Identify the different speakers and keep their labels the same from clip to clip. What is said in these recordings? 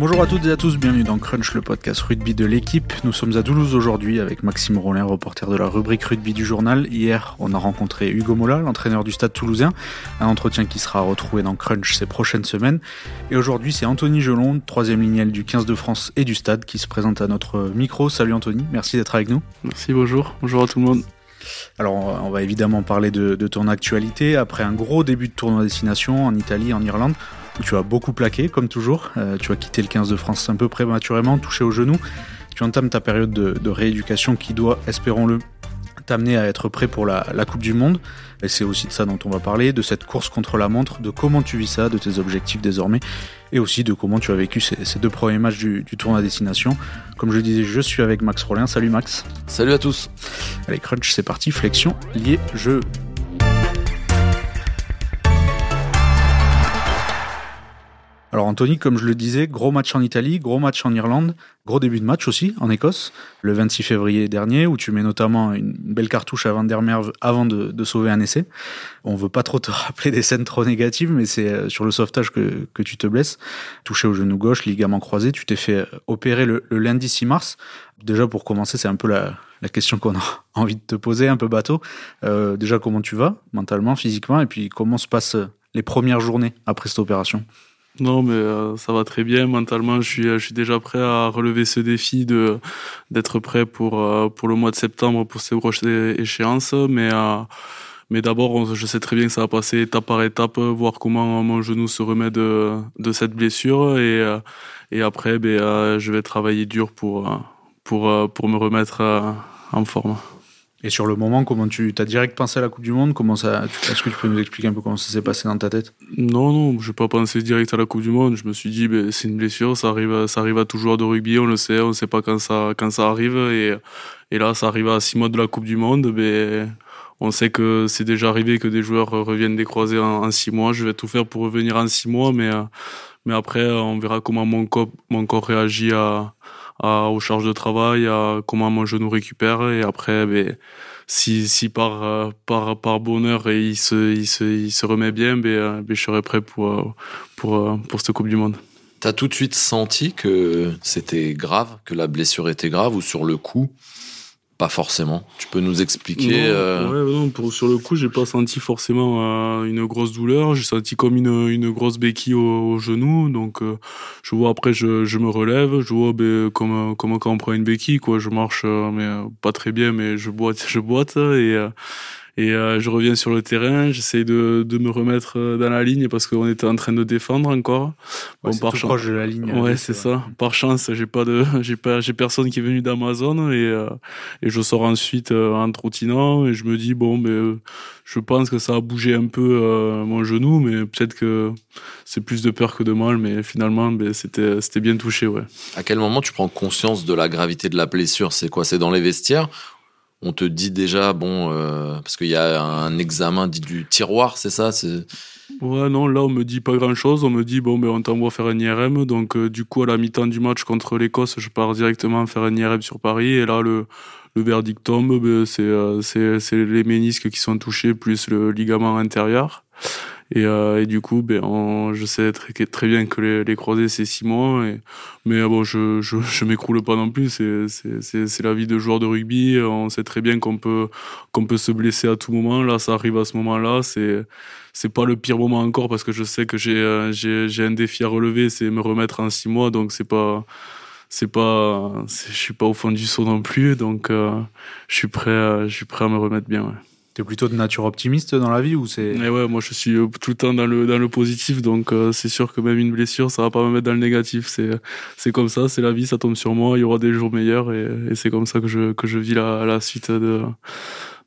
Speaker 1: Bonjour à toutes et à tous, bienvenue dans Crunch, le podcast rugby de l'équipe. Nous sommes à Toulouse aujourd'hui avec Maxime Rollin, reporter de la rubrique rugby du journal. Hier, on a rencontré Hugo Mola, l'entraîneur du stade toulousain, un entretien qui sera retrouvé dans Crunch ces prochaines semaines. Et aujourd'hui, c'est Anthony Gelon, troisième lignel du 15 de France et du stade, qui se présente à notre micro. Salut Anthony, merci d'être avec nous.
Speaker 2: Merci, bonjour, bonjour à tout le monde.
Speaker 1: Alors, on va évidemment parler de, de ton actualité. Après un gros début de tournoi destination en Italie, en Irlande, tu as beaucoup plaqué, comme toujours. Euh, tu as quitté le 15 de France un peu prématurément, touché au genou. Tu entames ta période de, rééducation qui doit, espérons-le, t'amener à être prêt pour la, Coupe du Monde. Et c'est aussi de ça dont on va parler, de cette course contre la montre, de comment tu vis ça, de tes objectifs désormais, et aussi de comment tu as vécu ces, deux premiers matchs du, du tournoi destination. Comme je disais, je suis avec Max Rollin. Salut Max.
Speaker 3: Salut à tous.
Speaker 1: Allez, Crunch, c'est parti. Flexion, lié, jeu. Alors Anthony, comme je le disais, gros match en Italie, gros match en Irlande, gros début de match aussi en Écosse, le 26 février dernier, où tu mets notamment une belle cartouche avant de, sauver un essai. On veut pas trop te rappeler des scènes trop négatives, mais c'est euh, sur le sauvetage que, tu te blesses. Touché au genou gauche, ligament croisé, tu t'es fait euh, opérer le, lundi 6 mars. Déjà pour commencer, c'est un peu la, question qu'on a envie de te poser, un peu bateau. Euh, déjà comment tu vas, mentalement, physiquement, et puis comment se passent les premières journées après cette opération?
Speaker 2: Non, mais euh, ça va très bien. Mentalement, je suis, je suis déjà prêt à relever ce défi de d'être prêt pour euh, pour le mois de septembre pour ces prochaines échéances. Mais euh, mais d'abord, je sais très bien que ça va passer étape par étape, voir comment mon genou se remet de de cette blessure et et après, ben, je vais travailler dur pour pour pour me remettre en forme.
Speaker 1: Et sur le moment, comment tu as direct pensé à la Coupe du Monde? Comment ça Est-ce que tu peux nous expliquer un peu comment ça s'est passé dans ta tête?
Speaker 2: Non, non, je n'ai pas pensé direct à la Coupe du Monde. Je me suis dit, ben, c'est une blessure, ça arrive, ça arrive à tout joueur de rugby, on le sait, on ne sait pas quand ça, quand ça arrive. Et, là, ça arrive à six mois de la Coupe du Monde. Ben, on sait que c'est déjà arrivé que des joueurs reviennent des croisés en, six mois. Je vais tout faire pour revenir en six mois, mais, mais après, on verra comment mon corps, mon corps réagit à aux charges de travail, à comment mon genou récupère. Et après, ben, si, si par, par, par bonheur et il se, il se, il se remet bien, ben, ben, je serai prêt pour, pour, pour cette Coupe du Monde.
Speaker 3: T'as tout de suite senti que c'était grave, que la blessure était grave ou sur le coup pas forcément. Tu peux nous expliquer
Speaker 2: non, euh, ouais, non, pour, Sur le coup, j'ai pas senti forcément euh, une grosse douleur. J'ai senti comme une, une grosse béquille au, genou. Donc, euh, je vois après, je, je, me relève. Je vois ben, comme, comme quand on prend une béquille. Quoi. Je marche, mais pas très bien, mais je boite, je boite. Et, et euh, je reviens sur le terrain, j'essaie de, de, me remettre euh, dans la ligne parce qu'on était en train de défendre encore.
Speaker 1: bon, par chance, proche de la ligne.
Speaker 2: Ouais, c'est ça. Par chance, j'ai pas de, j'ai pas, j'ai personne qui est venu d'Amazon et euh, et je sors ensuite en trottinant et je me dis bon, mais je pense que ça a bougé un peu mon genou, mais peut-être que c'est plus de peur que de mal, mais finalement, ben, c'était c'était bien touché, ouais.
Speaker 3: À quel moment tu prends conscience de la gravité de la blessure? C'est quoi? C'est dans les vestiaires on te dit déjà, bon, euh, parce qu'il y a un examen dit du tiroir, c'est ça.
Speaker 2: Ouais, non, là, on me dit pas grand-chose. On me dit, bon, ben, on t'envoie faire un IRM. Donc, euh, du coup, à la mi-temps du match contre l'Écosse, je pars directement faire un IRM sur Paris. Et là, le, le verdict tombe. Ben, c'est, euh, les ménisques qui sont touchés, plus le ligament intérieur. Et, euh, du coup, ben, je sais très, très bien que les, les croisés, c'est six mois. Mais bon, je je, je m'écroule pas non plus. C'est, c'est, c'est, la vie de joueur de rugby. On sait très bien qu'on peut, qu'on peut se blesser à tout moment. Là, ça arrive à ce moment-là. C'est, c'est pas le pire moment encore parce que je sais que j'ai, euh, j'ai, un défi à relever, c'est me remettre en six mois. Donc, c'est pas c'est pas je suis pas au fond du saut non plus donc euh, je suis prêt à, je suis prêt à me remettre bien.
Speaker 1: T'es plutôt de nature optimiste dans la vie ou c'est
Speaker 2: ouais, moi je suis euh, tout le temps dans le dans le positif, donc euh, c'est sûr que même une blessure, ça va pas me mettre dans le négatif. C'est c'est comme ça, c'est la vie, ça tombe sur moi. Il y aura des jours meilleurs et, et c'est comme ça que je que je vis la la suite de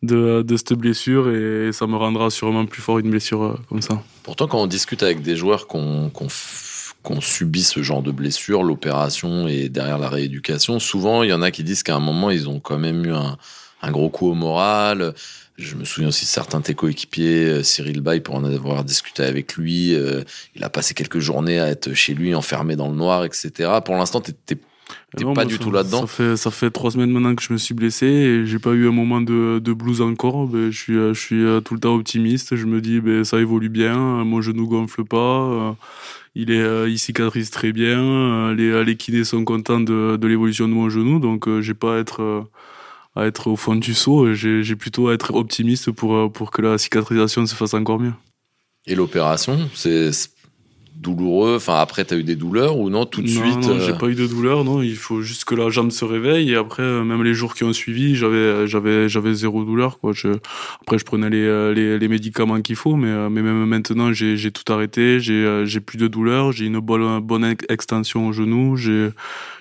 Speaker 2: de, de cette blessure et ça me rendra sûrement plus fort une blessure euh, comme ça.
Speaker 3: Pourtant, quand on discute avec des joueurs qu'on qu'on qu'on subit ce genre de blessure, l'opération et derrière la rééducation, souvent il y en a qui disent qu'à un moment ils ont quand même eu un, un gros coup au moral. Je me souviens aussi de certains tes coéquipiers, euh, Cyril Bay, pour en avoir discuté avec lui. Euh, il a passé quelques journées à être chez lui, enfermé dans le noir, etc. Pour l'instant, tu T'es pas du tout là-dedans
Speaker 2: ça fait, ça fait trois semaines maintenant que je me suis blessé et j'ai pas eu un moment de, de blues encore. Ben, je, suis, je suis tout le temps optimiste. Je me dis, ben, ça évolue bien, mon genou gonfle pas il est il cicatrise très bien les les kinés sont contents de, de l'évolution de mon genou donc j'ai pas à être à être au fond du saut j'ai plutôt à être optimiste pour pour que la cicatrisation se fasse encore mieux
Speaker 3: et l'opération, c'est douloureux? Enfin, après, tu as eu des douleurs ou non tout de suite
Speaker 2: Non, j'ai euh pas eu de douleur. Non, il faut juste que la jambe se réveille. Et après, euh, même les jours qui ont suivi, j'avais, j'avais, j'avais zéro douleur. Quoi. Je, après, je prenais les, euh, les, les médicaments qu'il faut, mais, mais même maintenant, j'ai, j'ai tout arrêté. J'ai, j'ai plus de douleur. J'ai une bonne, bonne extension au genou. J'ai,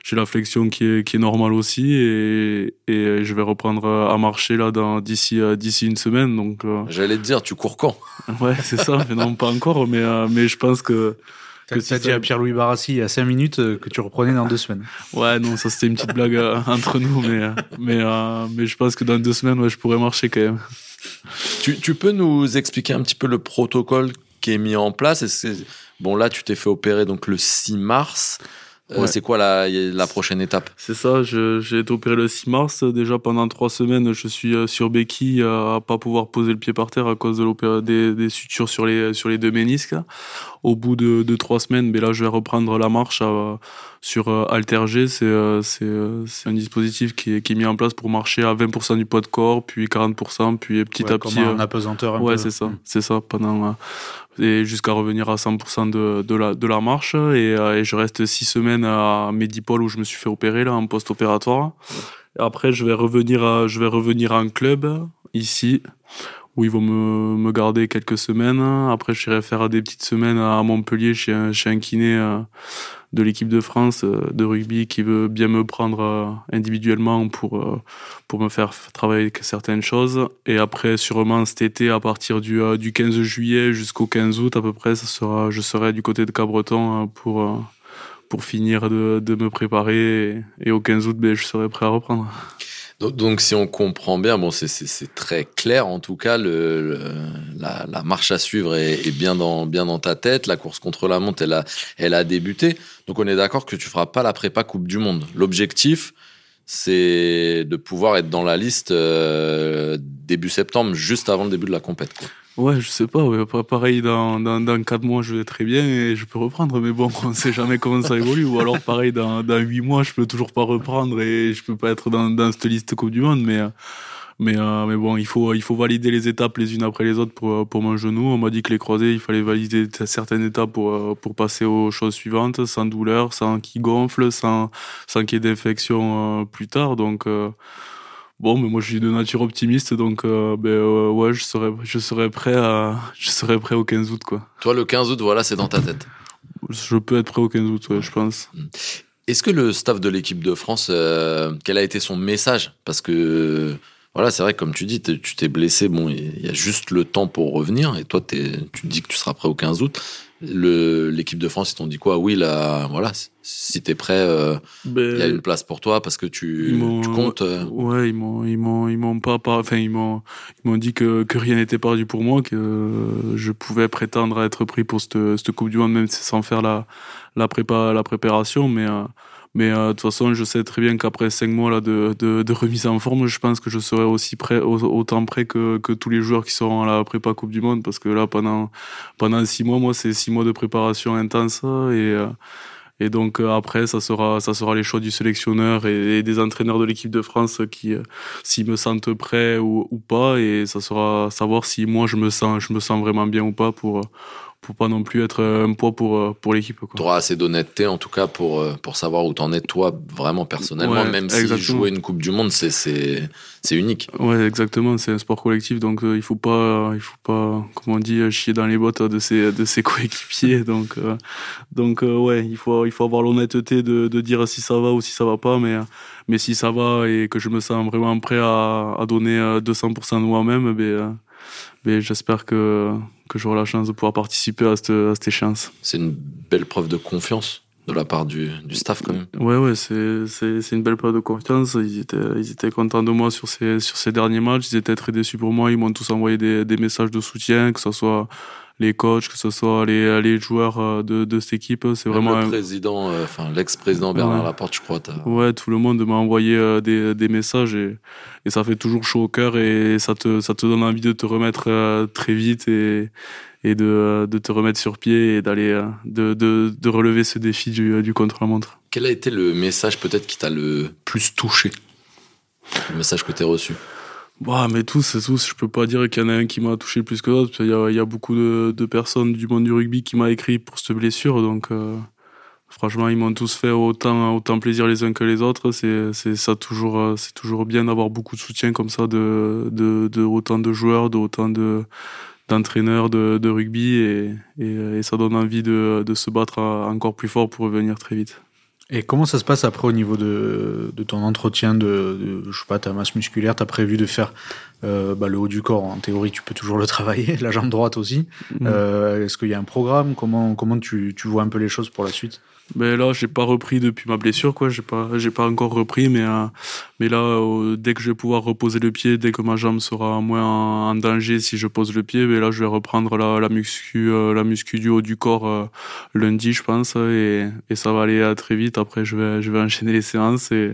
Speaker 2: j'ai la flexion qui est, qui est normale aussi. Et, et je vais reprendre à marcher là d'ici, d'ici une semaine. Donc,
Speaker 3: J'allais te dire, tu cours quand?
Speaker 2: Ouais, c'est ça. mais non, pas encore. Mais, mais je pense que
Speaker 1: que tu as dit à Pierre-Louis Barassi il y a 5 minutes euh, que tu reprenais dans deux semaines.
Speaker 2: Ouais, non, ça c'était une petite blague euh, entre nous, mais, euh, mais, mais je pense que dans deux semaines, ouais, je pourrais marcher quand même.
Speaker 3: Tu, tu peux nous expliquer un petit peu le protocole qui est mis en place? Bon, là, tu t'es fait opérer donc le 6 mars. Euh, c'est quoi la, la prochaine étape?
Speaker 2: C'est ça, j'ai été opéré le 6 mars. Déjà pendant trois semaines, je suis euh, sur béquille à pas pouvoir poser le pied par terre à cause de des, des sutures sur les, sur les deux ménisques. Au bout de, de trois semaines, mais là, je vais reprendre la marche euh, sur Alterg. C'est c'est un dispositif qui est, qui est mis en place pour marcher à 20% du poids de corps, puis 40%, puis petit à petit.
Speaker 1: En apesanteur un
Speaker 2: ouais, c'est ça, mm. c'est ça. Pendant et jusqu'à revenir à 100% de, de, la, de la marche. Et, euh, et, je reste six semaines à Medipol où je me suis fait opérer là en post-opératoire. Après, je vais revenir, à, je vais revenir un club ici où ils vont me, garder quelques semaines. Après, j'irai faire des petites semaines à Montpellier chez un, kiné euh, de l'équipe de France euh, de rugby qui veut bien me prendre euh, individuellement pour, pour me faire travailler certaines choses. Et après, sûrement cet été, à partir du, du 15 juillet jusqu'au 15 août à peu près, ça sera, je serai du côté de Cabreton pour, pour finir de, me préparer. Et, au 15 août, ben, je serai prêt à reprendre.
Speaker 3: Donc, si on comprend bien, bon, c'est très clair en tout cas, le, la, la, marche à suivre est, est, bien, dans, bien dans ta tête. La course contre la montre, elle a, elle a débuté. Donc, on est d'accord que tu feras pas la prépa Coupe du Monde. L'objectif, c'est de pouvoir être dans la liste euh, début septembre, juste avant le début de la compète. Quoi.
Speaker 2: Ouais, je sais pas. Ouais. Pareil, dans, dans, dans 4 mois, je vais très bien et je peux reprendre. Mais bon, on sait jamais comment ça évolue. Ou alors, pareil, dans, dans 8 mois, je peux toujours pas reprendre et je peux pas être dans, dans cette liste Coupe du Monde. Mais, mais, euh, mais bon, il faut, il faut valider les étapes les unes après les autres pour, pour mon genou. On m'a dit que les croisés, il fallait valider certaines étapes pour, pour passer aux choses suivantes, sans douleur, sans qu'il gonfle, sans, sans qu'il y ait d'infection euh, plus tard. Donc, euh, Bon, mais moi je suis de nature optimiste, donc euh, ben, euh, ouais, je serais, je serais prêt à, je serais prêt au 15 août, quoi.
Speaker 3: Toi, le 15 août, voilà, c'est dans ta tête.
Speaker 2: Je peux être prêt au 15 août, ouais, je pense.
Speaker 3: Est-ce que le staff de l'équipe de France, euh, quel a été son message? Parce que voilà, c'est vrai, comme tu dis, tu t'es blessé, bon, il y a juste le temps pour revenir, et toi, es, tu dis que tu seras prêt au 15 août l'équipe de France, ils t'ont dit quoi? Oui, là, voilà, si t'es prêt, euh, ben, il y a une place pour toi parce que tu, tu comptes. Euh.
Speaker 2: Ouais, ils m'ont, ils m'ont, ils m'ont pas, enfin, ils m'ont, ils m'ont dit que, que rien n'était perdu pour moi, que je pouvais prétendre à être pris pour cette, cette Coupe du Monde, même sans faire la, la prépa, la préparation, mais. Euh, mais euh, de toute façon, je sais très bien qu'après cinq mois là, de, de, de, remise en forme, je pense que je serai aussi prêt, autant prêt que, que tous les joueurs qui seront à la prépa Coupe du Monde. Parce que là, pendant, pendant six mois, moi, c'est six mois de préparation intense. Et, euh, et donc euh, après, ça sera, ça sera les choix du sélectionneur et, des entraîneurs de l'équipe de France qui, s'ils me sentent prêt ou, ou pas. Et ça sera savoir si moi, je me sens, je me sens vraiment bien ou pas pour pour pas non plus être un poids pour, euh, pour l'équipe.
Speaker 3: Tu auras assez d'honnêteté en tout cas pour, euh, pour savoir où t'en es toi vraiment personnellement, même si jouer une Coupe du Monde c'est, unique.
Speaker 2: Ouais, exactement, c'est un sport collectif donc euh, il faut pas, il faut pas, comment on dit, chier dans les bottes de ses, de ses coéquipiers. donc, donc ouais, il faut, il faut avoir l'honnêteté de, de dire si ça va ou si ça va pas, mais, mais si ça va et que je me sens vraiment prêt à, à donner 200% de moi-même, ben, ben, j'espère que que j'aurai la chance de pouvoir participer à cette, à cette échéance.
Speaker 3: C'est une belle preuve de confiance de la part du, du staff quand même.
Speaker 2: Ouais, ouais, c'est, c'est, c'est une belle preuve de confiance. Ils étaient, ils étaient contents de moi sur ces, sur ces derniers matchs. Ils étaient très déçus pour moi. Ils m'ont tous envoyé des, des messages de soutien, que ce soit les coachs, que ce soit les, les joueurs de, de cette équipe. C'est vraiment
Speaker 3: le président, enfin l'ex-président Bernard Laporte, je crois.
Speaker 2: Ouais, tout le monde m'a envoyé des, des messages et, et ça fait toujours chaud au cœur et ça te ça te donne envie de te remettre très vite et et de, de te remettre sur pied et d'aller de, de, de relever ce défi du, du contre-la-montre.
Speaker 3: Quel a été le message peut-être qui t'a le plus touché? Le message que tu as reçu?
Speaker 2: Bah, mais tous, tous, je peux pas dire qu'il y en a un qui m'a touché plus que d'autres. Il y y a beaucoup de, personnes du monde du rugby qui m'ont écrit pour cette blessure, donc euh, franchement, ils m'ont tous fait autant, autant plaisir les uns que les autres. C'est, c'est ça toujours, c'est toujours bien d'avoir beaucoup de soutien comme ça de, de, autant de joueurs, de autant de d'entraîneurs de, de, rugby et, et, et, ça donne envie de, de se battre encore plus fort pour revenir très vite.
Speaker 1: Et comment ça se passe après au niveau de, de ton entretien de, de, je sais pas, ta masse musculaire? Tu as prévu de faire euh, bah, le haut du corps En théorie, tu peux toujours le travailler, la jambe droite aussi. Mmh. Euh, Est-ce qu'il y a un programme? Comment, comment tu, tu vois un peu les choses pour la suite?
Speaker 2: Mais là, j'ai pas repris depuis ma blessure, quoi. J'ai pas, j'ai pas encore repris, mais euh, mais là, euh, dès que je vais pouvoir reposer le pied, dès que ma jambe sera moins en, danger si je pose le pied, mais là, je vais reprendre la, la muscu, euh, la muscu du haut du corps lundi, je pense, et, et ça va aller très vite. Après, je vais, je vais enchaîner les séances et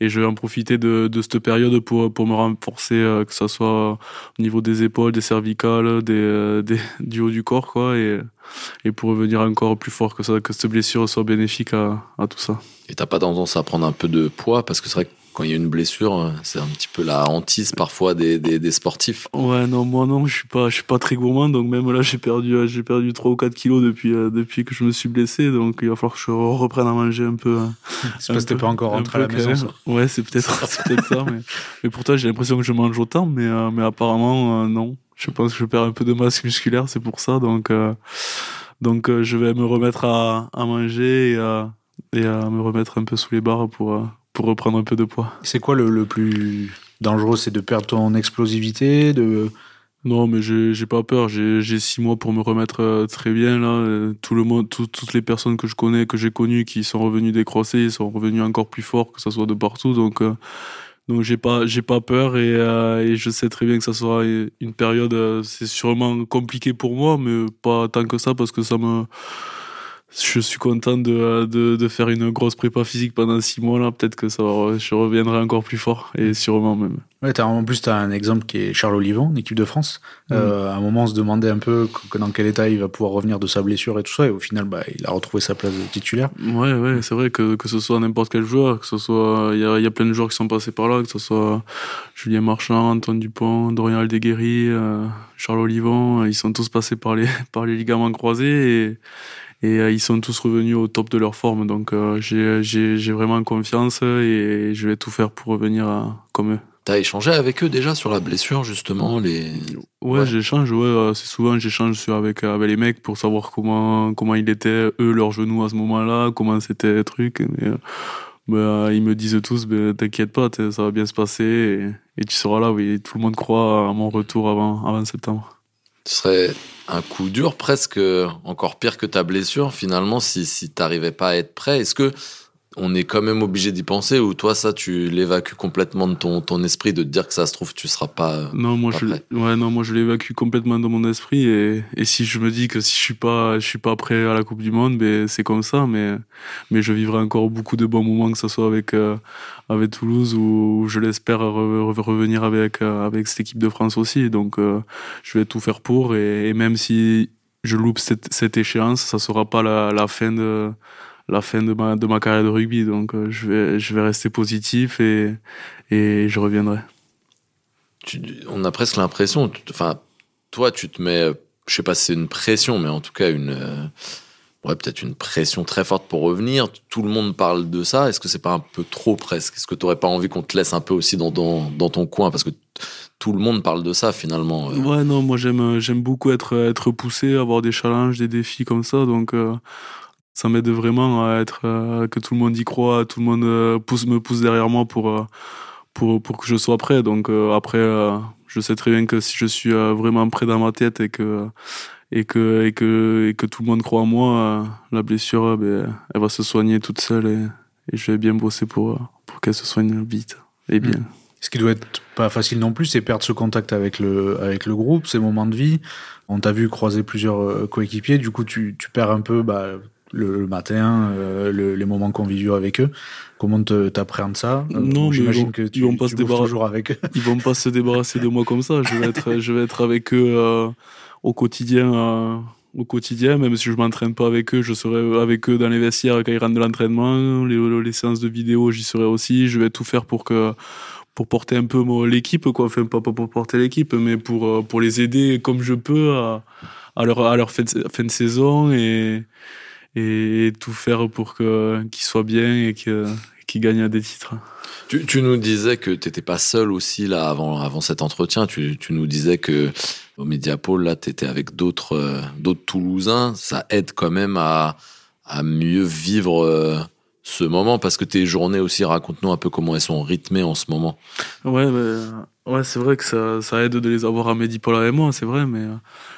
Speaker 2: et je vais en profiter de de cette période pour pour me renforcer, que ça soit au niveau des épaules, des cervicales, des, des du haut du corps, quoi, et pour revenir encore plus fort que ça, que cette blessure soit bénéfique à, à tout ça.
Speaker 3: Et t'as pas tendance à prendre un peu de poids parce que c'est vrai que quand il y a une blessure, c'est un petit peu la hantise parfois des, des, des, sportifs.
Speaker 2: Ouais, non, moi non, je suis pas, je suis pas très gourmand, donc même là j'ai perdu, j'ai perdu 3 ou 4 kilos depuis, euh, depuis que je me suis blessé, donc il va falloir que je reprenne à manger un peu.
Speaker 1: C'est parce que t'es pas encore rentré à la maison. Ça.
Speaker 2: Ouais, c'est peut-être, peut ça, mais, mais pourtant j'ai l'impression que je mange autant, mais, euh, mais apparemment euh, non. Je pense que je perds un peu de masse musculaire, c'est pour ça, donc. Euh, donc euh, je vais me remettre à, à manger et à, et à, me remettre un peu sous les barres pour, euh, pour reprendre un peu de poids.
Speaker 1: C'est quoi le, le, plus dangereux C'est de perdre ton explosivité de...
Speaker 2: Non, mais j'ai pas peur. J'ai six mois pour me remettre très bien là. Tout le monde, tout, toutes les personnes que je connais, que j'ai connues, qui sont revenues décrosser, ils sont revenus encore plus forts, que ça soit de partout. Donc donc j'ai pas j'ai pas peur et, euh, et, je sais très bien que ça sera une période euh, c'est sûrement compliqué pour moi mais pas tant que ça parce que ça me je suis content de, de, de, faire une grosse prépa physique pendant six mois là. Peut-être que ça, je reviendrai encore plus fort et sûrement même.
Speaker 1: Ouais, as, en plus, tu as un exemple qui est Charles Olivon, l'équipe de France. Mmh. Euh, à un moment, on se demandait un peu que, dans quel état il va pouvoir revenir de sa blessure et tout ça. Et au final, bah, il a retrouvé sa place de titulaire.
Speaker 2: Ouais, ouais, c'est vrai que, que ce soit n'importe quel joueur, que ce soit. Il y a, y a, plein de joueurs qui sont passés par là, que ce soit Julien Marchand, Antoine Dupont, Dorian Aldeguerri, euh, Charles Olivon. Ils sont tous passés par les, par les ligaments croisés et et euh, ils sont tous revenus au top de leur forme. Donc euh, j'ai vraiment confiance et je vais tout faire pour revenir à, comme eux.
Speaker 3: T'as échangé avec eux déjà sur la blessure justement les.
Speaker 2: Ouais, ouais. j'échange. Ouais, c'est souvent j'échange avec avec les mecs pour savoir comment comment il était eux leurs genoux à ce moment-là, comment c'était le truc. Mais, bah, ils me disent tous, bah, t'inquiète pas, ça va bien se passer et, et, tu seras là. Oui, tout le monde croit à mon retour avant avant septembre
Speaker 3: ce serait un coup dur, presque encore pire que ta blessure, finalement, si, si t'arrivais pas à être prêt. Est-ce que on est quand même obligé d'y penser ou toi ça tu l'évacues complètement de ton, ton esprit de te dire que ça se trouve tu seras pas
Speaker 2: non moi
Speaker 3: pas
Speaker 2: je
Speaker 3: prêt.
Speaker 2: ouais non moi je l'évacue complètement dans mon esprit et, et si je me dis que si je suis pas je suis pas prêt à la coupe du monde ben c'est comme ça mais mais je vivrai encore beaucoup de bons moments que ce soit avec euh, avec Toulouse ou je l'espère re, revenir avec euh, avec cette équipe de France aussi donc euh, je vais tout faire pour et, et même si je loupe cette, cette échéance ça sera pas la, la fin de la fin de ma, de ma carrière de rugby. Donc euh, je, vais, je vais rester positif et, et je reviendrai.
Speaker 3: Tu, on a presque l'impression, enfin, toi, tu te mets, je sais pas si c'est une pression, mais en tout cas une, euh, ouais, peut-être une pression très forte pour revenir. Tout le monde parle de ça. Est-ce que c'est pas un peu trop presque? Est-ce que tu aurais pas envie qu'on te laisse un peu aussi dans, dans, dans ton coin? Parce que tout le monde parle de ça finalement. euh.
Speaker 2: Ouais, non, moi j'aime, j'aime beaucoup être, être poussé, avoir des challenges, des défis comme ça. Donc, euh, ça m'aide vraiment à être euh, que tout le monde y croit, tout le monde euh, me pousse derrière moi pour euh, pour pour que je sois prêt. Donc après, je sais très bien que si je suis vraiment prêt dans ma tête et que et que et que et que tout le monde croit en moi, la blessure, ben, elle va se soigner toute seule et, je vais bien bosser pour pour qu'elle se soigne vite et bien.
Speaker 1: Ce qui doit être pas facile non plus, c'est perdre ce contact avec le, avec le groupe, ces moments de vie. On t'a vu croiser plusieurs coéquipiers, du coup tu, tu perds un peu bah, le, matin, euh, les moments conviviaux avec eux. Comment t'appréhendes ça?
Speaker 2: Euh, Non,
Speaker 1: j'imagine que tu,
Speaker 2: ils vont pas se débarrasser
Speaker 1: toujours avec eux.
Speaker 2: Ils vont pas se débarrasser de moi comme ça. Je vais être, je vais être avec eux au quotidien au quotidien, même si je m'entraîne pas avec eux, je serai avec eux dans les vestiaires quand ils rentrent de l'entraînement, les, les, séances de vidéo, j'y serai aussi. Je vais tout faire pour que pour porter un peu l'équipe, quoi. Enfin, pas, pour porter l'équipe, mais pour, euh, pour les aider comme je peux à, à leur, à leur fin, de, fin de saison et, et tout faire pour qu'ils soient bien et qu'ils gagnent des titres.
Speaker 3: Tu, tu, nous disais que tu n'étais pas seul aussi là avant, avant cet entretien. Tu, tu nous disais que au Mediapol, là, tu étais avec d'autres euh, d'autres Toulousains. Ça aide quand même à, à mieux vivre euh, ce moment Parce que tes journées aussi, raconte-nous un peu comment elles sont rythmées en ce moment.
Speaker 2: Ouais, ouais c'est vrai que ça, ça, aide de les avoir à Mehdi et moi, c'est vrai, mais,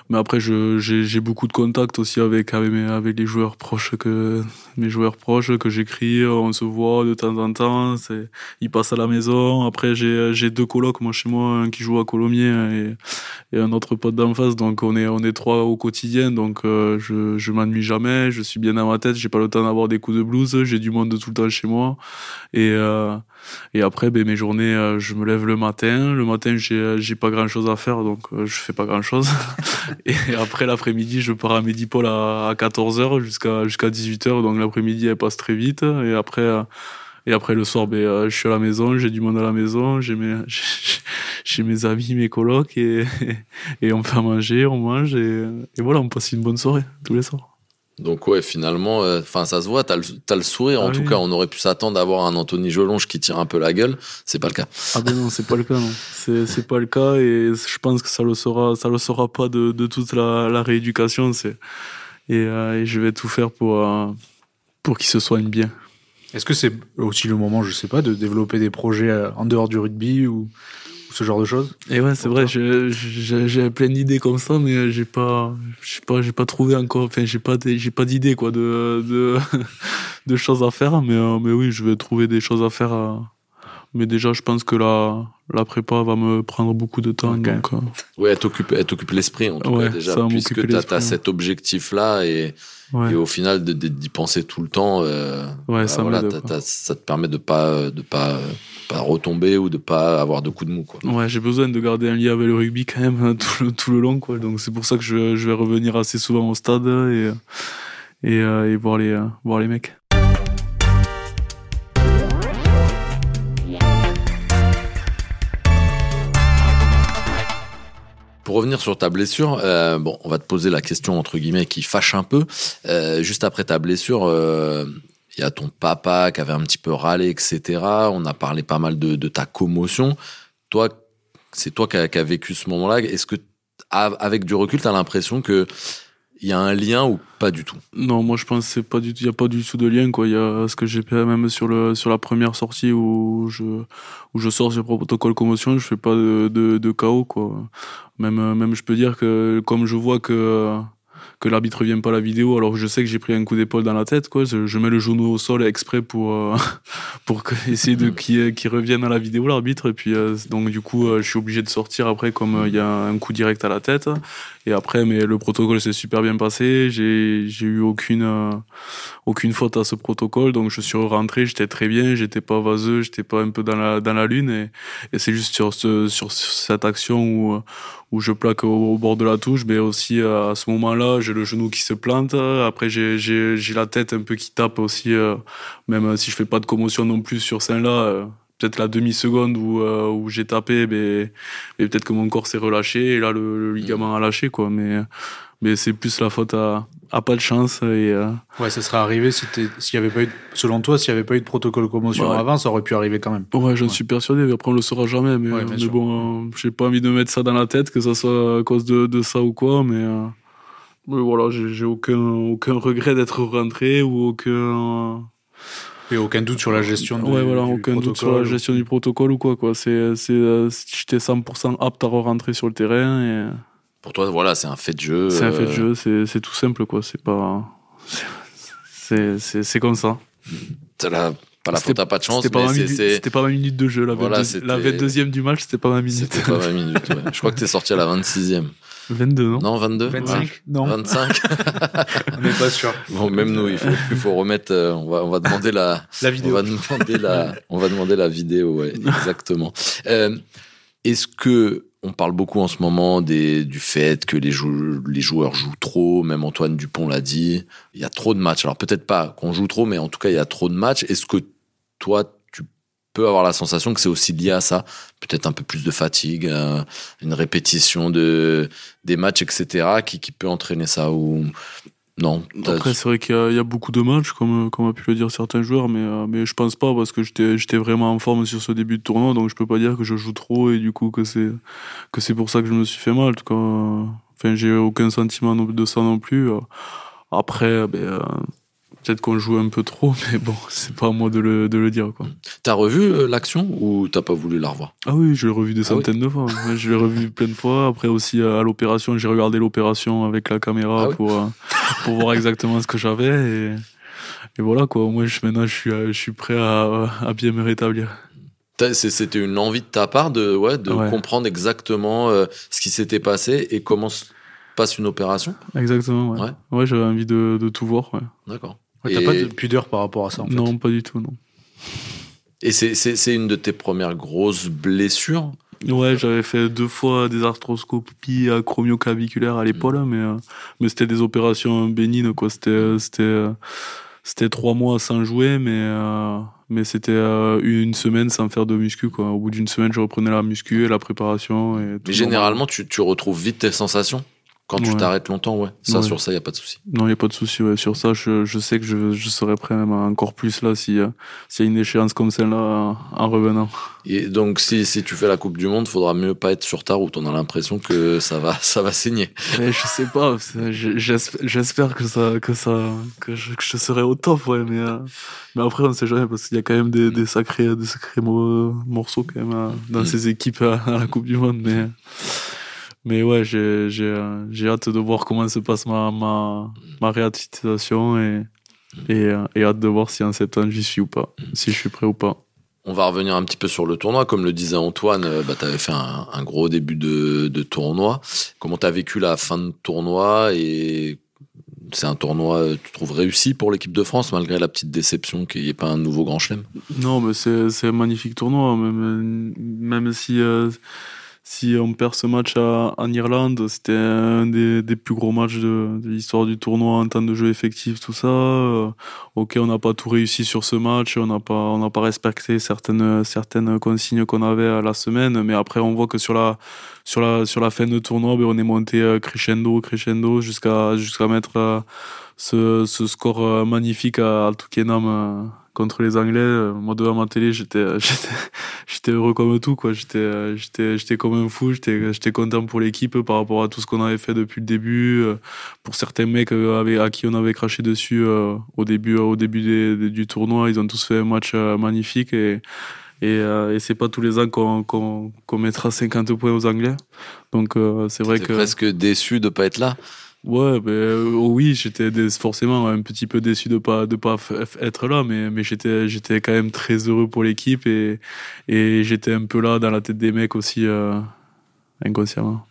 Speaker 2: mais après, j'ai beaucoup de contacts aussi avec, avec, avec les joueurs proches que, mes joueurs proches que j'écris, on se voit de temps en temps, ils passent à la maison. Après, j'ai deux colocs, moi, chez moi, un qui joue à Colomiers et, et un autre pote d'en face, donc on est, on est trois au quotidien, donc euh, je, je m'ennuie jamais, je suis bien dans ma tête, j'ai pas le temps d'avoir des coups de blues, j'ai du monde tout le temps chez moi. Et, euh, et après, ben, mes journées, euh, je me lève le matin. Le matin, j'ai, j'ai pas grand chose à faire, donc euh, je fais pas grand chose. et après, l'après-midi, je pars à Medipol à, à 14h jusqu'à, jusqu'à 18h. Donc l'après-midi, elle passe très vite. Et après, euh, et après le soir, ben, je suis à la maison, j'ai du monde à la maison, j'ai mes, j'ai mes amis, mes colocs, et, et on fait à manger, on mange, et, et voilà, on passe une bonne soirée tous les soirs.
Speaker 3: Donc ouais, finalement, euh, enfin ça se voit, t'as le, as le sourire. en ah tout cas, on aurait pu s'attendre d'avoir un Anthony Jolonge qui tire un peu la gueule. C'est pas le cas.
Speaker 2: Ah ben non, c'est pas le cas, non. C'est pas le cas et je pense que ça le sera, ça le sera pas de, de toute la, la rééducation. C'est et, euh, et, je vais tout faire pour euh, pour qu'il se soigne bien.
Speaker 1: Est-ce que c'est aussi le moment, je sais pas, de développer des projets en dehors du rugby ou ce genre de choses.
Speaker 2: Et ouais, c'est vrai, j'ai plein d'idées comme ça, mais j'ai pas, j'ai pas, j'ai pas trouvé encore, enfin, j'ai pas, j'ai pas d'idées, quoi, de, de, de, choses à faire, mais, euh, mais oui, je vais trouver des choses à faire. Euh. mais déjà, je pense que la, la prépa va me prendre beaucoup de temps. Donc, euh.
Speaker 3: Oui, elle t'occupe, elle t'occupe l'esprit, en tout cas, déjà, puisque tu as, cet objectif-là et, et au final, d'y penser tout le temps, ouais, bah, ça, voilà, ça te permet de pas, de pas, pas retomber ou de pas avoir de coups de mou. Quoi.
Speaker 2: Ouais, j'ai besoin de garder un lien avec le rugby quand même hein, tout le, tout le long. Quoi. Donc c'est pour ça que je, je, vais revenir assez souvent au stade et, et, euh, et voir, les, voir les mecs.
Speaker 3: Pour revenir sur ta blessure, euh, bon, on va te poser la question entre guillemets qui fâche un peu. Euh, juste après ta blessure, euh, il y a ton papa qui avait un petit peu râlé, etc. On a parlé pas mal de, ta commotion. Toi, c'est toi qui as, vécu ce moment-là. Est-ce que, avec du recul, tu as l'impression que il y a un lien ou pas du tout?
Speaker 2: Non, moi je pense c'est pas du il y a pas du tout de lien quoi. Il y a ce que j'ai fait même sur le sur la première sortie où je où je sors sur le protocole commotion, je fais pas de de, de chaos quoi. Même même je peux dire que comme je vois que que l'arbitre vienne pas à la vidéo alors que je sais que j'ai pris un coup d'épaule dans la tête quoi. Je, mets le genou au sol exprès pour euh, pour essayer de qu'il qui revienne à la vidéo l'arbitre. Et puis euh, donc du coup euh, je suis obligé de sortir après comme il y a un coup direct à la tête. Et après mais le protocole s'est super bien passé. J'ai j'ai eu aucune aucune faute à ce protocole. Donc je suis rentré j'étais très bien j'étais pas vaseux j'étais pas un peu dans la dans la lune. Et, et c'est juste sur ce sur cette action où où je plaque au, bord de la touche, mais aussi euh, à ce moment-là, j'ai le genou qui se plante. Après, j'ai la tête un peu qui tape aussi, euh, même si je fais pas de commotion non plus sur celle-là. Euh, peut-être la demi-seconde où, où j'ai tapé, mais, mais peut-être que mon corps s'est relâché et là, le, ligament a lâché, quoi. Mais, mais c'est plus la faute à, à pas de chance. Et,
Speaker 1: Ouais, ça serait arrivé si s'il y avait pas eu, selon toi, s'il y avait pas eu de protocole commotion avant, ça aurait pu arriver quand même.
Speaker 2: Ouais, j'en suis persuadé. Après, on le saura jamais. Mais, mais bon, j'ai pas envie de mettre ça dans la tête, que ça soit à cause de, de ça ou quoi. Mais, mais voilà, j'ai aucun, aucun regret d'être rentré ou aucun.
Speaker 1: Et aucun doute sur la gestion
Speaker 2: du, ouais, voilà, aucun doute sur la gestion du protocole ou quoi. quoi. C'est, j'étais 100% apte à rentrer sur le terrain. Et...
Speaker 3: Pour toi, voilà, c'est un fait de jeu.
Speaker 2: C'est un fait de jeu, c'est, c'est tout simple, quoi. C'est pas c'est comme ça.
Speaker 3: T'as la pas la faute à pas de chance,
Speaker 2: C'était pas,
Speaker 3: mais
Speaker 2: ma
Speaker 3: c'est-
Speaker 2: minute- c'était pas ma minute de jeu. La,
Speaker 3: Voilà,
Speaker 2: 22
Speaker 3: c'était-
Speaker 2: la 22e du match, c'était pas ma minute.
Speaker 3: C'était pas 20 minutes. ouais. Je crois que t'es sorti à la 26e.
Speaker 2: 22, non,
Speaker 3: Non, 22
Speaker 1: 25
Speaker 3: Ouais.
Speaker 1: Non,
Speaker 3: 25
Speaker 1: on n'est pas sûr.
Speaker 3: Bon, même nous, il faut, il faut remettre. euh, on, va, on va demander la,
Speaker 1: La
Speaker 3: On
Speaker 1: vidéo.
Speaker 3: va demander la, on va demander la vidéo, ouais, exactement. Euh, Est-ce que on parle beaucoup en ce moment du fait que les, jou- les joueurs jouent trop, même Antoine Dupont l'a dit, il y a trop de matchs. Alors peut-être pas qu'on joue trop, mais en tout cas il y a trop de matchs. Est-ce que toi tu peux avoir la sensation que c'est aussi lié à ça, peut-être un peu plus de fatigue, euh, une répétition de des matchs, etc., qui, qui peut entraîner ça ou non
Speaker 2: Après, c'est vrai qu'il y, a- beaucoup de matchs, comme, comme a pu le dire certains joueurs, mais, euh, mais je pense pas parce que j'étais vraiment en forme sur ce début de tournoi, donc je peux pas dire que je joue trop et du coup que c'est pour ça que je me suis fait mal. En euh, enfin, j'ai aucun sentiment de ça non plus. Euh, Après, ben, euh, peut-être qu'on joue un peu trop, mais bon, c'est pas à moi de le, de le dire. Quoi.
Speaker 3: T'as revu euh, l'action ou t'as pas voulu la revoir?
Speaker 2: Ah oui, je l'ai revu des
Speaker 3: Ah oui.
Speaker 2: centaines de fois. Ouais, je l'ai revu plein de fois. Après aussi euh, à l'opération, j'ai regardé l'opération avec la caméra
Speaker 3: Ah oui.
Speaker 2: pour, euh, pour voir exactement ce que j'avais. Et, et voilà quoi, moins je, maintenant je suis, je suis prêt à, à bien me rétablir.
Speaker 3: C'était une envie de ta part de, ouais, de
Speaker 2: Ouais.
Speaker 3: comprendre exactement euh, ce qui s'était passé et comment se passe une opération?
Speaker 2: Exactement, ouais.
Speaker 3: Ouais.
Speaker 2: Ouais, j'avais envie de, de tout voir. Ouais.
Speaker 3: D'accord.
Speaker 1: Ouais, T'as
Speaker 3: Et-
Speaker 1: pas de pudeur par rapport à ça, en fait.
Speaker 2: Non, pas du tout, non.
Speaker 3: Et c'est- c'est c'est une de tes premières grosses blessures?
Speaker 2: Ouais, j'avais fait deux fois des arthroscopies acromioclaviculaires à l'épaule, mais, euh, mais c'était des opérations bénignes, quoi. C'était, euh, c'était, euh, c'était trois mois sans jouer, mais, mais c'était une semaine sans faire de muscu, quoi. Au bout d'une semaine, je reprenais la muscu et la préparation. Et tout
Speaker 3: Mais généralement, tu, tu retrouves vite tes sensations? Quand tu
Speaker 2: Ouais.
Speaker 3: t'arrêtes longtemps, ouais. Ça,
Speaker 2: Ouais.
Speaker 3: sur ça, il a pas de souci.
Speaker 2: Non, il n'y a pas de souci, ouais. Sur ça, je, je sais que je, je serais prêt même encore plus là si, euh, s'il y a une échéance comme celle-là euh, en revenant.
Speaker 3: Et donc, si, si tu fais la Coupe du Monde, faudra mieux pas être sur ta route. On a l'impression que ça va, ça va saigner.
Speaker 2: Mais je sais pas, j'espère que ça, que ça, que je, que je serai au top, ouais, mais, euh, mais après on sait jamais parce qu'il y a quand même des, des sacrés, des sacrés mo- morceaux quand même euh, dans
Speaker 3: Mm.
Speaker 2: ces équipes à, à la Coupe du Monde, mais, mais ouais, j'ai, j'ai, j'ai hâte de voir comment se passe ma, ma, ma et, et, euh, et hâte de voir si en septembre j'y suis ou pas, si je suis prêt ou pas.
Speaker 3: On va revenir un petit peu sur le tournoi. Comme le disait Antoine, euh, bah, tu avais fait un, un gros début de, de tournoi. Comment tu as vécu la fin de tournoi et c'est un tournoi, euh, tu trouves, réussi pour l'équipe de France, malgré la petite déception qu'il n'y ait pas un nouveau grand chelem?
Speaker 2: Non, mais c'est c'est un magnifique tournoi. Même, même si, euh, si on perd ce match à, en Irlande, c'était un des, des plus gros matchs de, de l'histoire du tournoi en temps de jeu effectif, tout ça. Euh, ok, on n'a pas tout réussi sur ce match, on n'a pas, pas respecté certaines, certaines consignes qu'on avait à la semaine, mais après on voit que sur la, sur la, sur la fin de tournoi, ben, on est monté euh, crescendo, crescendo, jusqu'à jusqu'à mettre euh, ce, ce score magnifique à euh, contre les Anglais. Euh, Moi, devant ma télé, j'étais, j'étais, j'étais heureux comme tout, quoi. J'étais, euh, j'étais, j'étais comme un fou. J'étais, j'étais content pour l'équipe par rapport à tout ce qu'on avait fait depuis le début. Euh, Pour certains mecs euh, avec- à qui on avait craché dessus euh, au début, au début des- des- du tournoi, ils ont tous fait un match euh, magnifique et et, euh, et c'est pas tous les ans qu'on qu'on qu'on mettra 50 points aux Anglais. Donc euh, c'est vrai que
Speaker 3: presque déçu de pas être là.
Speaker 2: Ouais, oh oui, j'étais forcément un petit peu déçu de pas de pas être là, mais mais j'étais j'étais quand même très heureux pour l'équipe et et j'étais un peu là dans la tête des mecs aussi euh, inconsciemment.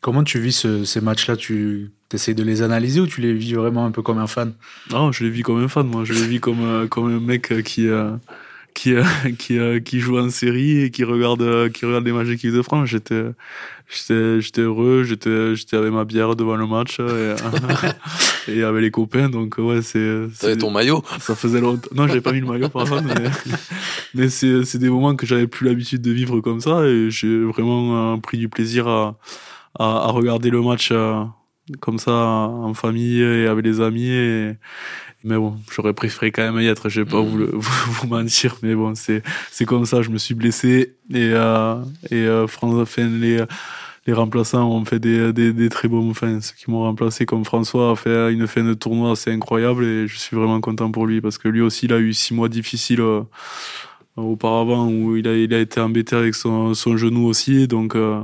Speaker 1: Comment tu vis ce- ces matchs-là? Tu essayes de les analyser ou tu les vis vraiment un peu comme un fan?
Speaker 2: Non, je les vis comme un fan, moi. Je les vis comme euh, comme un mec qui euh, qui qui qui joue en série et qui regarde qui regarde les matchs d'équipe de France. J'étais j'étais j'étais heureux, j'étais j'étais avec ma bière devant le match euh, et, et avec les copains. Donc ouais, c'est
Speaker 3: T'avais ton maillot.
Speaker 2: Ça faisait longtemps. Non, j'avais pas mis le maillot par contre, mais, mais c'est, c'est des moments que j'avais plus l'habitude de vivre comme ça et j'ai vraiment euh, pris du plaisir à, à, à regarder le match euh, comme ça en famille et avec les amis. Et... Mais bon, j'aurais préféré quand même y être, je vais pas
Speaker 3: Mhm.
Speaker 2: vous, le- vous, vous mentir, mais bon, c'est, c'est comme ça, je me suis blessé et, euh, et euh, France, les, les remplaçants ont fait des, des, des très bons, enfin, ceux qui m'ont remplacé comme François a fait une fin de tournoi assez incroyable et je suis vraiment content pour lui parce que lui aussi, il a eu six mois difficiles euh, auparavant où il a, il a été embêté avec son, son genou aussi, donc euh,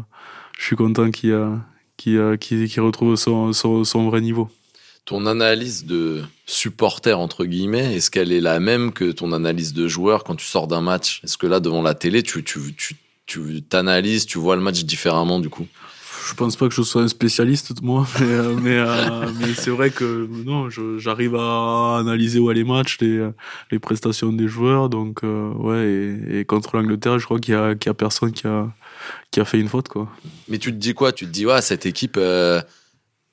Speaker 2: je suis content qu'il, euh, qu'il, euh, qu'il, qu'il retrouve son, son, son vrai niveau.
Speaker 3: Ton analyse de supporter, entre guillemets, est-ce qu'elle est la même que ton analyse de joueur quand tu sors d'un match? Est-ce que là, devant la télé, tu, tu, tu, tu t'analyses, tu vois le match différemment du coup?
Speaker 2: Je pense pas que je sois un spécialiste moi, mais, euh, mais, euh, mais c'est vrai que non, j'arrive à analyser ouais, les matchs, les, les prestations des joueurs, donc euh, ouais. Et, et contre l'Angleterre, je crois qu'il y a, qu'il y a personne qui a qui a fait une faute quoi.
Speaker 3: Mais tu te dis quoi? Tu te dis ouais, cette équipe, elle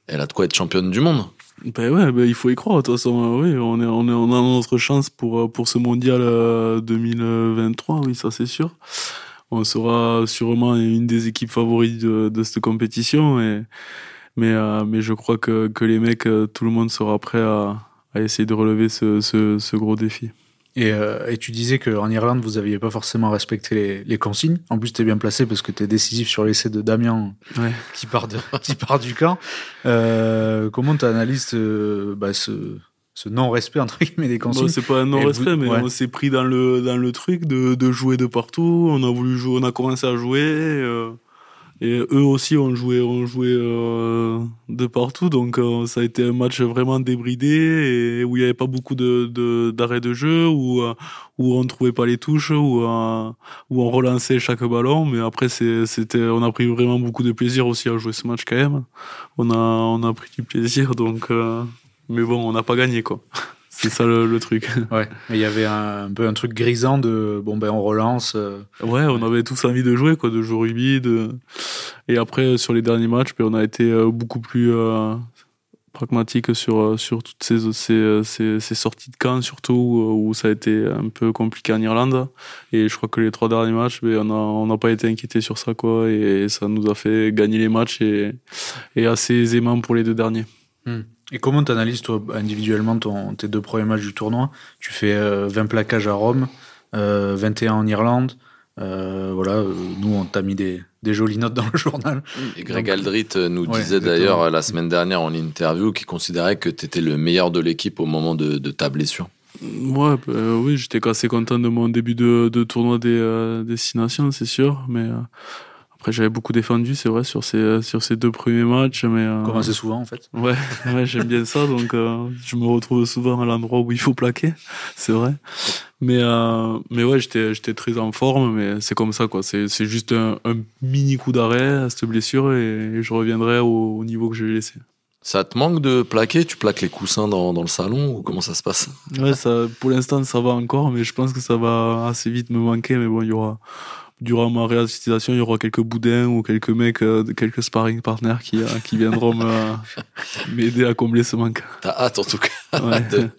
Speaker 3: a de quoi être championne du monde
Speaker 2: ben ouais, ben il faut y croire. De toute façon, oui, on, est, on, est, on a notre chance pour, pour ce mondial 2023, oui, ça c'est sûr on sera sûrement une des équipes favorites de, cette compétition. Et, mais, euh, mais je crois que, que les mecs, euh, tout le monde sera prêt à, à essayer de relever ce, ce, ce gros défi.
Speaker 1: Et, euh, et, tu disais qu'en Irlande, vous n'aviez pas forcément respecté les, les consignes. En plus, tu es bien placé parce que tu es décisif sur l'essai de Damien
Speaker 2: ouais.
Speaker 1: qui, part de, qui part du camp. Euh, comment tu analyses bah, ce, ce non-respect entre guillemets des consignes?
Speaker 2: c'est pas un non-respect, mais on s'est pris dans le dans le truc de, de, jouer de partout. On a voulu jouer, on a commencé à jouer. Euh, et eux aussi ont joué, ont joué euh, de partout. Donc euh, ça a été un match vraiment débridé et où il n'y avait pas beaucoup de d'arrêts de, jeu, où où on trouvait pas les touches, où où on relançait chaque ballon. Mais après c'était, on a pris vraiment beaucoup de plaisir aussi à jouer ce match quand même. On a on a pris du plaisir donc. Mais bon, on n'a pas gagné, quoi. C'est ça le, truc.
Speaker 1: Ouais, mais il y avait un, peu un truc grisant de bon, ben on relance. Euh.
Speaker 2: Ouais, on avait tous envie de jouer, quoi, de jouer rugby. Et après, sur les derniers matchs, ben, on a été euh, beaucoup plus euh, pragmatique sur, sur toutes ces, ces, ces, sorties de camp, surtout où, ça a été un peu compliqué en Irlande. Et je crois que les trois derniers matchs, ben, on n'a pas été inquiété sur ça, quoi. Et ça nous a fait gagner les matchs et, et assez aisément pour les deux derniers.
Speaker 1: Hmm. Et comment tu analyses, toi, individuellement, ton, tes deux premiers matchs du tournoi? Tu fais 20 euh, plaquages à Rome, 21 euh, en Irlande. Euh, voilà, nous, on t'a mis des, des, jolies notes dans le journal.
Speaker 3: Et Greg Aldrit nous disait d'ailleurs la semaine dernière en interview qu'il considérait que tu étais le meilleur de l'équipe au moment de, ta blessure.
Speaker 2: Ouais, bah, oui, j'étais assez content de mon début de, de tournoi des, des Six Nations, c'est sûr. Mais après, j'avais beaucoup défendu, c'est vrai, sur ces, sur ces deux premiers matchs. Mais, euh...
Speaker 1: Comme assez souvent, en fait.
Speaker 2: Ouais, ouais j'aime bien ça. Donc, euh, je me retrouve souvent à l'endroit où il faut plaquer. C'est vrai. Mais, euh, mais ouais, j'étais, j'étais très en forme. Mais c'est comme ça, quoi. C'est, c'est juste un, un, mini coup d'arrêt à cette blessure et, je reviendrai au, au niveau que j'ai laissé.
Speaker 3: Ça te manque de plaquer? Tu plaques les coussins dans, dans, le salon ou comment ça se passe?
Speaker 2: Ouais, ça, pour l'instant, ça va encore. Mais je pense que ça va assez vite me manquer. Mais bon, il y aura durant ma réalisation, il y aura quelques boudins ou quelques mecs, euh, quelques sparring partners qui, euh, qui viendront m'aider à combler ce manque.
Speaker 3: T'as hâte en tout cas de,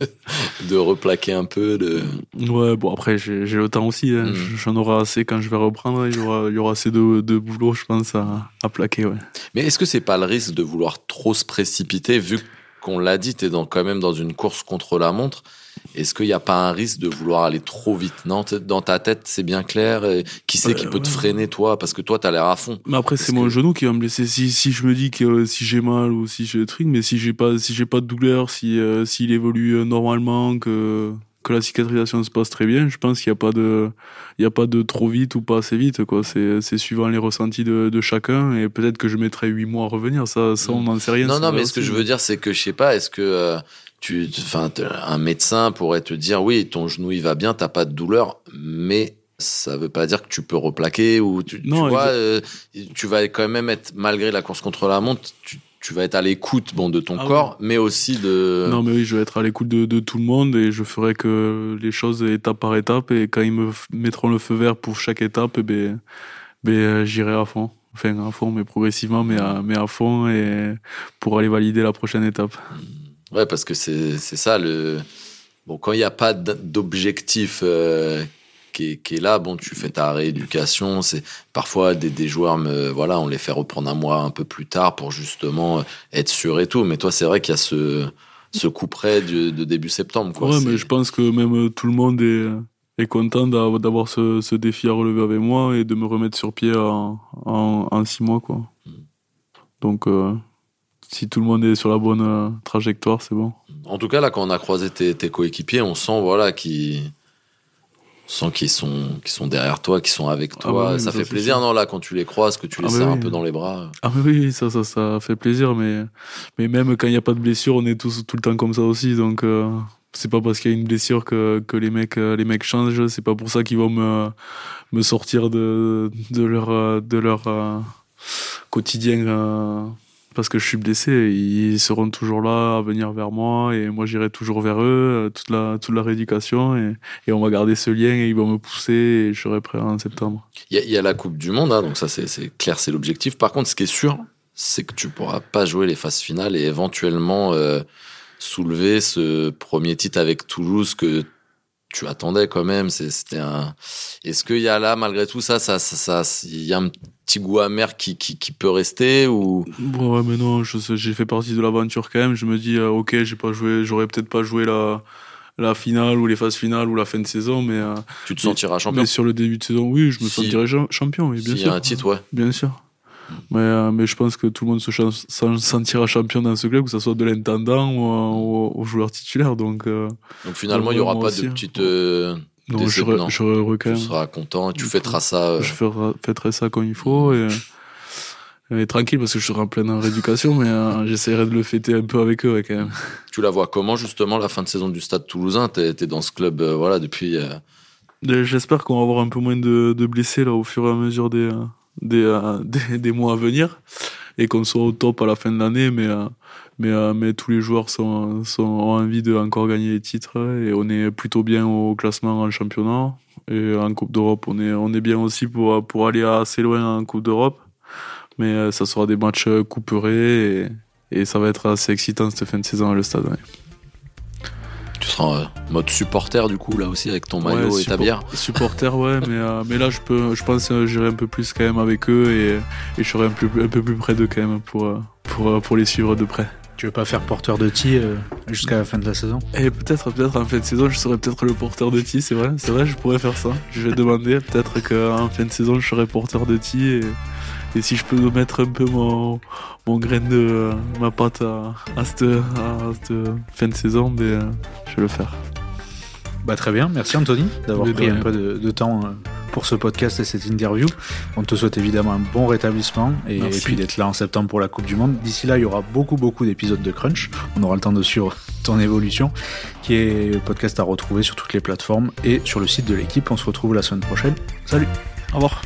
Speaker 3: de, replaquer un peu. De...
Speaker 2: Ouais, bon après j'ai le temps aussi, hein. hmm. j'en aurai assez quand je vais reprendre, il y aura, il y aura assez de, de boulot je pense à, à plaquer. Ouais.
Speaker 3: Mais est-ce que c'est pas le risque de vouloir trop se précipiter vu qu'on l'a dit, t'es dans, quand même dans une course contre la montre est-ce qu'il n'y a pas un risque de vouloir aller trop vite? Non, dans ta tête, c'est bien clair. qui c'est qui peut te freiner, toi? Parce que toi, tu as l'air à fond.
Speaker 2: Mais après, c'est mon genou qui va me blesser. Si, si je me dis que euh, si j'ai mal ou si j'ai truc, mais si j'ai pas, si j'ai pas de douleur, si euh, s'il évolue euh, normalement, que que la cicatrisation se passe très bien, je pense qu'il n'y a pas de, il y a pas de trop vite ou pas assez vite, quoi. C'est, c'est suivant les ressentis de, de chacun et peut-être que je mettrai huit mois à revenir. Ça, ça on n'en sait rien.
Speaker 3: Non, non, mais ce que je veux dire, c'est que je sais pas, est-ce que tu, un médecin pourrait te dire oui, ton genou il va bien, t'as pas de douleur, mais ça veut pas dire que tu peux replaquer ou tu, non, tu vois, euh, tu vas quand même être malgré la course contre la montre, tu, tu vas être à l'écoute bon de ton ah corps, mais aussi de.
Speaker 2: Non, mais oui, je vais être à l'écoute de, de, tout le monde et je ferai que les choses étape par étape et quand ils me mettront le feu vert pour chaque étape, eh ben, ben euh, j'irai à fond. Enfin, à fond, mais progressivement, mais à, mais à fond et pour aller valider la prochaine étape.
Speaker 3: Ouais, parce que c'est ça le. Bon, quand il n'y a pas d'objectif euh, qui, qui, est là, bon, tu fais ta rééducation. C'est parfois des, des, joueurs, me, voilà, on les fait reprendre un mois un peu plus tard pour justement être sûr et tout. Mais toi, c'est vrai qu'il y a ce, ce coup près de, de, début septembre. Quoi.
Speaker 2: Ouais, mais je pense que même tout le monde est, content d'avoir ce, ce, défi à relever avec moi et de me remettre sur pied en, en, en six mois, quoi. Hmm. Donc. Euh, si tout le monde est sur la bonne euh, trajectoire, c'est bon.
Speaker 3: En tout cas, là, quand on a croisé tes, coéquipiers, on sent voilà, qu'ils sens qu'ils sont, sont derrière toi, qu'ils sont avec
Speaker 2: Ah
Speaker 3: toi.
Speaker 2: ouais,
Speaker 3: ça
Speaker 2: ça,
Speaker 3: fait plaisir, non, là, quand tu les croises, que tu les
Speaker 2: Ah,
Speaker 3: serres un peu dans les bras.
Speaker 2: Ah oui, ça, ça, ça fait plaisir, mais, mais même quand il n'y a pas de blessure, on est tous tout le temps comme ça aussi, donc euh, c'est pas parce qu'il y a une blessure que, que les mecs euh, les mecs changent, c'est pas pour ça qu'ils vont me, me sortir de, de leur, euh, de leur euh, quotidien parce que je suis blessé, ils seront toujours là à venir vers moi et moi j'irai toujours vers eux, euh, toute la, toute la rééducation et, on va garder ce lien et ils vont me pousser et je serai prêt en septembre.
Speaker 3: Il y, a- la Coupe du Monde, hein, donc ça, c'est clair, c'est l'objectif. Par contre, ce qui est sûr, c'est que tu pourras pas jouer les phases finales et éventuellement euh, soulever ce premier titre avec Toulouse que tu attendais quand même. C'était un. Est-ce qu'il y a là, malgré tout ça, ça, ça- il y a un petit goût amer qui, qui, qui peut rester ou?
Speaker 2: Bon, ouais, mais non, j'ai fait partie de l'aventure quand même. Je me dis, euh, ok, j'ai pas joué, j'aurais peut-être pas joué la, la finale ou les phases finales ou la fin de saison, mais, euh,
Speaker 3: tu te sentiras champion
Speaker 2: mais sur le début de saison, oui, je me
Speaker 3: Si-
Speaker 2: sentirais cha- champion, oui, bien
Speaker 3: S'il y
Speaker 2: sûr.
Speaker 3: a un titre, ouais.
Speaker 2: Bien sûr. Mais, euh, mais je pense que tout le monde se sentira champion dans ce club, que ce soit de l'intendant ou, au, au joueur titulaire. Donc,
Speaker 3: Donc finalement, il y
Speaker 2: Ouais,
Speaker 3: aura pas
Speaker 2: aussi,
Speaker 3: de
Speaker 2: hein.
Speaker 3: petite.
Speaker 2: Non, je
Speaker 3: non.
Speaker 2: je quand
Speaker 3: tu seras content et tu fêteras ça. euh,
Speaker 2: Je ferai, fêterai ça comme il faut et, et tranquille parce que je serai en pleine rééducation, mais euh, j'essaierai de le fêter un peu avec eux ouais, quand même.
Speaker 3: Tu la vois comment justement la fin de saison du Stade Toulousain? T'es es dans ce club, euh, voilà, depuis. euh,
Speaker 2: J'espère qu'on va avoir un peu moins de, de blessés là au fur et à mesure des, des, des, des mois à venir et qu'on soit au top à la fin de l'année. Mais, mais, euh, mais tous les joueurs sont, sont, ont envie de encore gagner les titres et on est plutôt bien au classement en championnat. Et en Coupe d'Europe, on est, on est bien aussi pour, pour aller assez loin en Coupe d'Europe. Mais euh, ça sera des matchs euh, couperés et, et ça va être assez excitant cette fin de saison à le stade. ouais.
Speaker 3: Tu seras en euh, mode supporter du coup là aussi avec ton maillot
Speaker 2: Ouais,
Speaker 3: et ta bière.
Speaker 2: Supporter, ouais, mais, euh, mais là, je, peux, je pense que j'irai un peu plus quand même avec eux et, et je serai un peu, un peu plus près d'eux quand même pour, euh, pour, euh, pour les suivre de près.
Speaker 1: Tu veux pas faire porteur de tea euh, jusqu'à la fin de la saison?
Speaker 2: Et peut-être, peut-être en fin de saison, je serai peut-être le porteur de tea, c'est vrai, c'est vrai, je pourrais faire ça. Je vais demander, peut-être qu'en fin de saison, je serai porteur de tea et, et si je peux mettre un peu mon, mon grain de euh, ma pâte à, à, cette, à cette fin de saison, ben, euh, je vais le faire.
Speaker 1: Bah très bien, merci Anthony d'avoir pris un peu de, de temps pour ce podcast et cette interview. On te souhaite évidemment un bon rétablissement et, puis d'être là en septembre pour la Coupe du Monde. D'ici là, il y aura beaucoup beaucoup d'épisodes de Crunch. On aura le temps de suivre ton évolution, qui est le podcast à retrouver sur toutes les plateformes et sur le site de l'équipe. On se retrouve la semaine prochaine. Salut
Speaker 2: Au revoir.